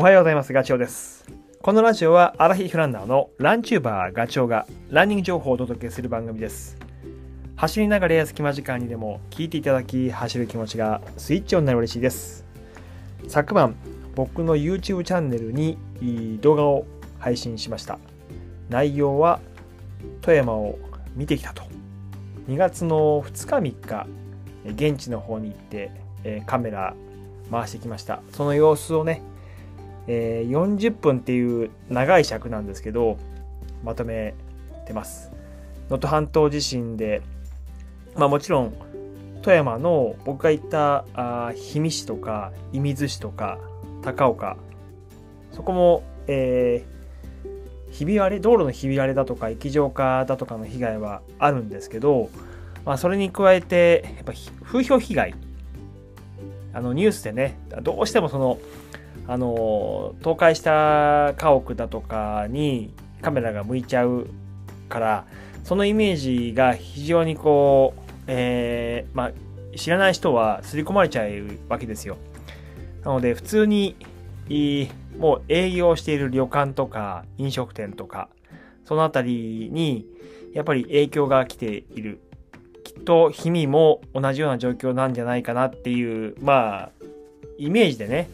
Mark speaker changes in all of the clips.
Speaker 1: おはようございます。ガチョウです。このラジオはアラヒフランナーのランチューバーガチョウがランニング情報をお届けする番組です。走りながらや隙間時間にでも聞いていただき走る気持ちがスイッチオンになる嬉しいです。昨晩僕の YouTube チャンネルに動画を配信しました。内容は富山を見てきたと。2月の2日3日現地の方に行ってカメラ回してきました。その様子をねえー、40分っていう長い尺なんですけどまとめてます。能登半島地震でまあもちろん富山の僕が行ったあ氷見市とか射水市とか高岡そこも、えー、ひび割れ道路のひび割れだとか液状化だとかの被害はあるんですけど、まあ、それに加えてやっぱ風評被害。あのニュースでねどうしてもそのあの倒壊した家屋だとかにカメラが向いちゃうからそのイメージが非常にこう、えー、まあ、知らない人は刷り込まれちゃうわけですよ。なので普通にもう営業している旅館とか飲食店とかその辺りにやっぱり影響が来ている。きっと氷見も同じような状況なんじゃないかなっていうまあイメージでね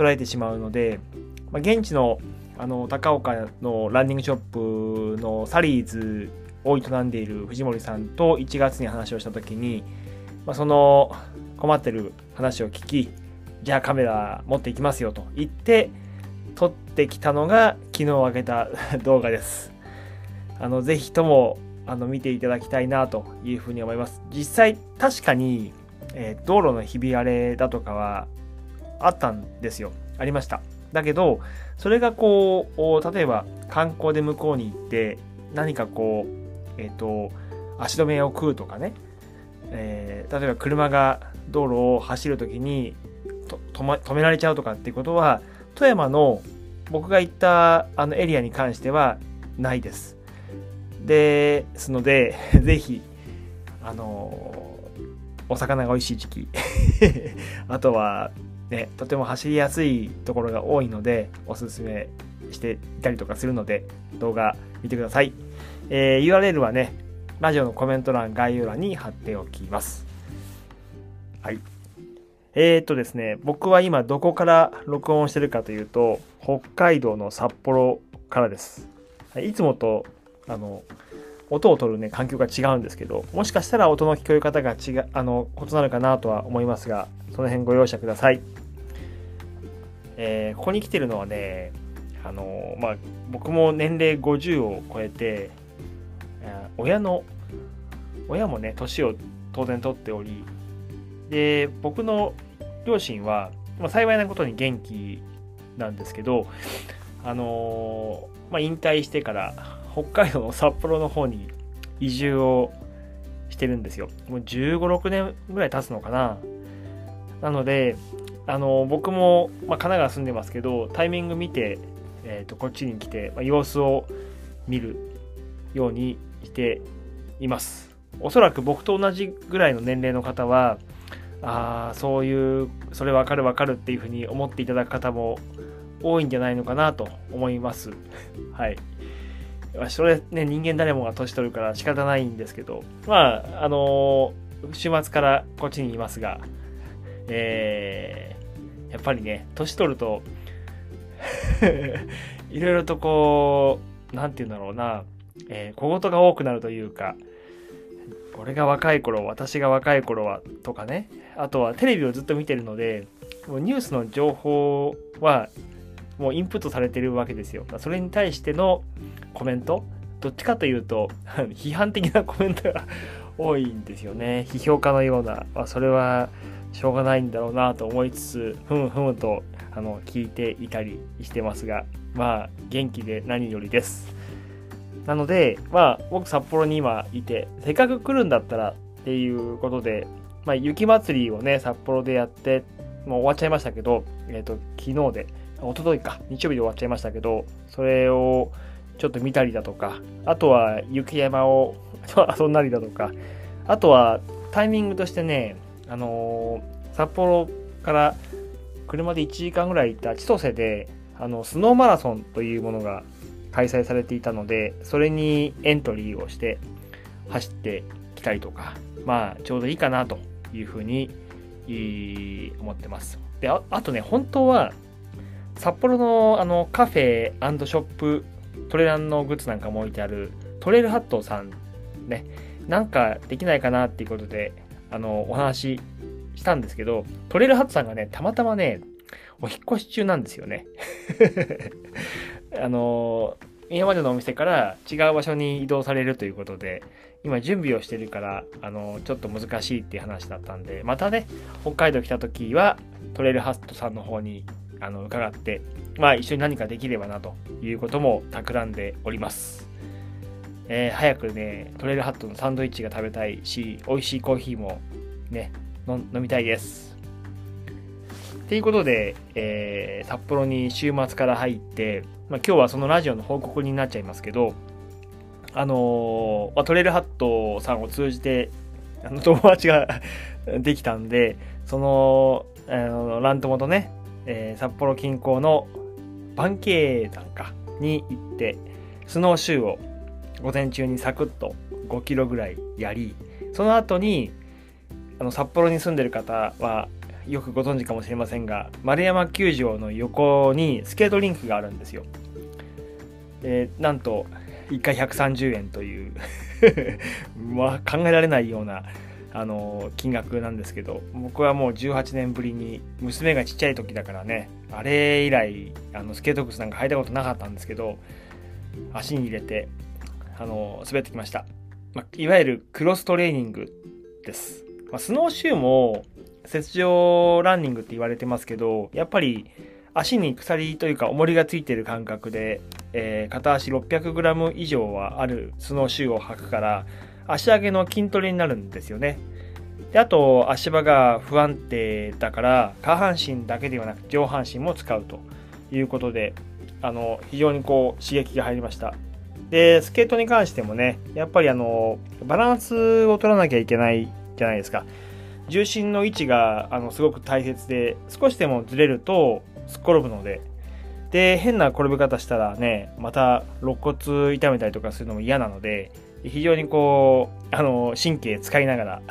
Speaker 1: 捉えてしまうので、まあ、現地のあの高岡のランニングショップのサリーズを営んでいる藤森さんと1月に話をした時に、まあ、その困ってる話を聞きじゃあカメラ持っていきますよと言って撮ってきたのが昨日上げた 動画です。あのぜひともあの見ていただきたいなというふうに思います。実際確かに、えー、道路のひび割れだとかはあったんですよ。ありました。だけど、それがこう、例えば観光で向こうに行って、何かこう、えっ、ー、と、足止めを食うとかね、えー、例えば車が道路を走るときに止、ま、止められちゃうとかっていうことは、富山の僕が行ったあのエリアに関してはないです。ですので、ぜひ、あのお魚が美味しい時期 あとはね、とても走りやすいところが多いので、おすすめしていたりとかするので、動画見てください。えー、URL はね、ラジオのコメント欄、概要欄に貼っておきます。はい。えー、っとですね、僕は今どこから録音してるかというと、北海道の札幌からです。いつもと、あの、音を取るね、環境が違うんですけど、もしかしたら音の聞こえ方が違う、あの、異なるかなとは思いますが、その辺ご容赦ください。えー、ここに来てるのはね、あのまあ、僕も年齢50を超えて、親の、親もね、年を当然取っており、で、僕の両親は、まあ、幸いなことに元気なんですけど、あのまあ、引退してから北海道の札幌の方に移住をしてるんですよ。もう15、6年ぐらい経つのかな。なので、あの僕も、まあ、神奈川住んでますけどタイミング見て、えーと、こっちに来て、まあ、様子を見るようにしていますおそらく僕と同じぐらいの年齢の方はああそういうそれ分かる分かるっていうふうに思っていただく方も多いんじゃないのかなと思います はいそれね人間誰もが年取るから仕方ないんですけどまああのー、週末からこっちにいますがえー、やっぱりね、年取ると いろいろとこう、なんて言うんだろうな、えー、小言が多くなるというか、俺が若い頃、私が若い頃は、とかね、あとはテレビをずっと見てるので、ニュースの情報は、もうインプットされてるわけですよ。それに対してのコメント、どっちかというと、批判的なコメントが多いんですよね。批評家のような、まあ、それは、しょうがないんだろうなと思いつつふむふむとあの聞いていたりしてますがまあ元気で何よりですなのでまあ僕札幌に今いてせっかく来るんだったらっていうことで、まあ、雪まつりをね札幌でやってもう終わっちゃいましたけど、えっ、ー、と昨日で一昨日か日曜日で終わっちゃいましたけどそれをちょっと見たりだとかあとは雪山を 遊んだりだとかあとはタイミングとしてねあのー、札幌から車で1時間ぐらい行った千歳で、あの、スノーマラソンというものが開催されていたので、それにエントリーをして走ってきたりとか、まあ、ちょうどいいかなというふうに思ってます。で、ああとね、本当は、札幌のあのカフェショップ、トレランのグッズなんかも置いてあるトレイルハットさんね、なんかできないかなっていうことで、あの、お話ししたんですけど、トレイルハットさんがね、たまたまね、お引越し中なんですよね。あの、今までのお店から違う場所に移動されるということで、今準備をしてるから、あの、ちょっと難しいっていう話だったんで、またね、北海道来た時は、トレイルハットさんの方に、あの、伺って、まあ一緒に何かできればなということも企んでおります。えー、早くね、トレイルハットのサンドイッチが食べたいし、美味しいコーヒーもね、飲みたいです。ということで、えー、札幌に週末から入って、まあ、今日はそのラジオの報告になっちゃいますけど、あのー、トレイルハットさんを通じて、あの友達が できたんで、その、あのラントモとね、えー、札幌近郊のバンケー山かに行って、スノーシューを午前中にサクッと5キロぐらいやり、その後に、あの、札幌に住んでる方はよくご存知かもしれませんが、丸山球場の横にスケートリンクがあるんですよ。えー、なんと、1回130円という まあ、考えられないような、あの金額なんですけど、僕はもう18年ぶりに、娘がちっちゃい時だからね、あれ以来、あのスケート靴なんか履いたことなかったんですけど、足に入れて、あの、滑ってきました。まあ、いわゆるクロストレーニングです。まあ、スノーシューも雪上ランニングって言われてますけど、やっぱり足に鎖というか重りがついてる感覚で、えー、片足 600g 以上はあるスノーシューを履くから、足上げの筋トレになるんですよね。で、あと足場が不安定だから、下半身だけではなく上半身も使うということで、あの、非常にこう刺激が入りました。で、スケートに関してもね、やっぱりあの、バランスを取らなきゃいけないじゃないですか。重心の位置があのすごく大切で、少しでもずれるとすっ転ぶので、で、変な転び方したらね、また肋骨痛めたりとかするのも嫌なので、非常にこう、あの、神経使いながら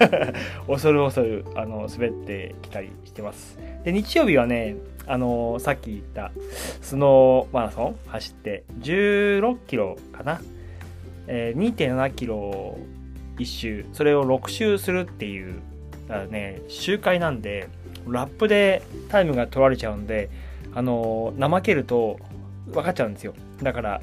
Speaker 1: 恐る恐る、あの、滑ってきたりしてます。で、日曜日はね、あのさっき言ったスノーマラソン走って16キロかな、えー、2.7キロ1周。それを6周するっていうね周回なんでラップでタイムが取られちゃうんであの怠けると分かっちゃうんですよ。だから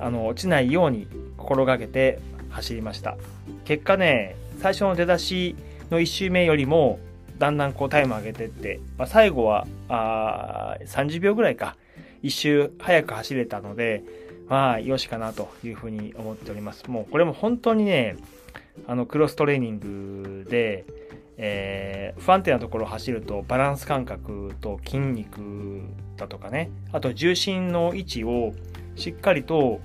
Speaker 1: あの落ちないように心がけて走りました結果ね最初の出だしの1周目よりもだんだんこうタイム上げてって、まあ、最後はあ30秒ぐらいか、一周早く走れたので、まあ、よしかなというふうに思っております。もうこれも本当にね、あの、クロストレーニングで、えー、不安定なところを走るとバランス感覚と筋肉だとかね、あと重心の位置をしっかりと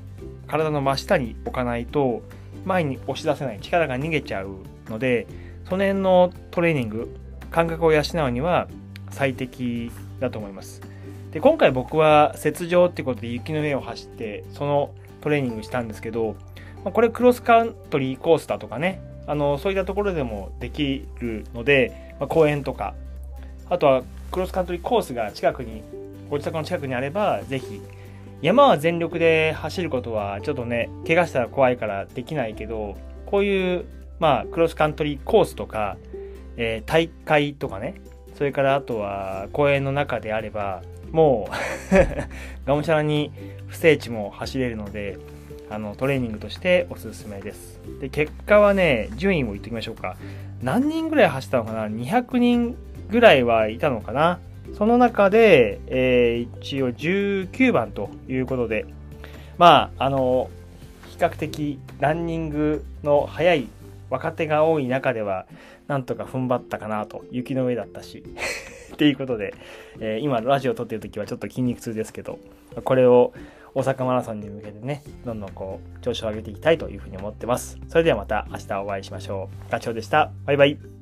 Speaker 1: 体の真下に置かないと前に押し出せない力が逃げちゃうので、その辺のトレーニング、感覚を養うには最適だと思います。で今回僕は雪上ってことで雪の上を走ってそのトレーニングしたんですけど、まあ、これクロスカントリーコースだとかねあのそういったところでもできるので、まあ、公園とかあとはクロスカントリーコースが近くにご自宅の近くにあればぜひ山は全力で走ることはちょっとね怪我したら怖いからできないけどこういうまあクロスカントリーコースとかえー、大会とかね、それからあとは公園の中であれば、もう がむしゃらに不整地も走れるので、あの、トレーニングとしておすすめです。で、結果はね、順位を言っておきましょうか。何人ぐらい走ったのかな ?200 人ぐらいはいたのかな？その中で、えー、一応19番ということで、まあ、あの、比較的ランニングの速い若手が多い中では、なんとか踏ん張ったかなと。雪の上だったし。っていうことで、えー、今ラジオ撮ってる時はちょっと筋肉痛ですけど、これを大阪マラソンに向けてね、どんどんこう、調子を上げていきたいというふうに思ってます。それではまた明日お会いしましょう。ガチョウでした。バイバイ。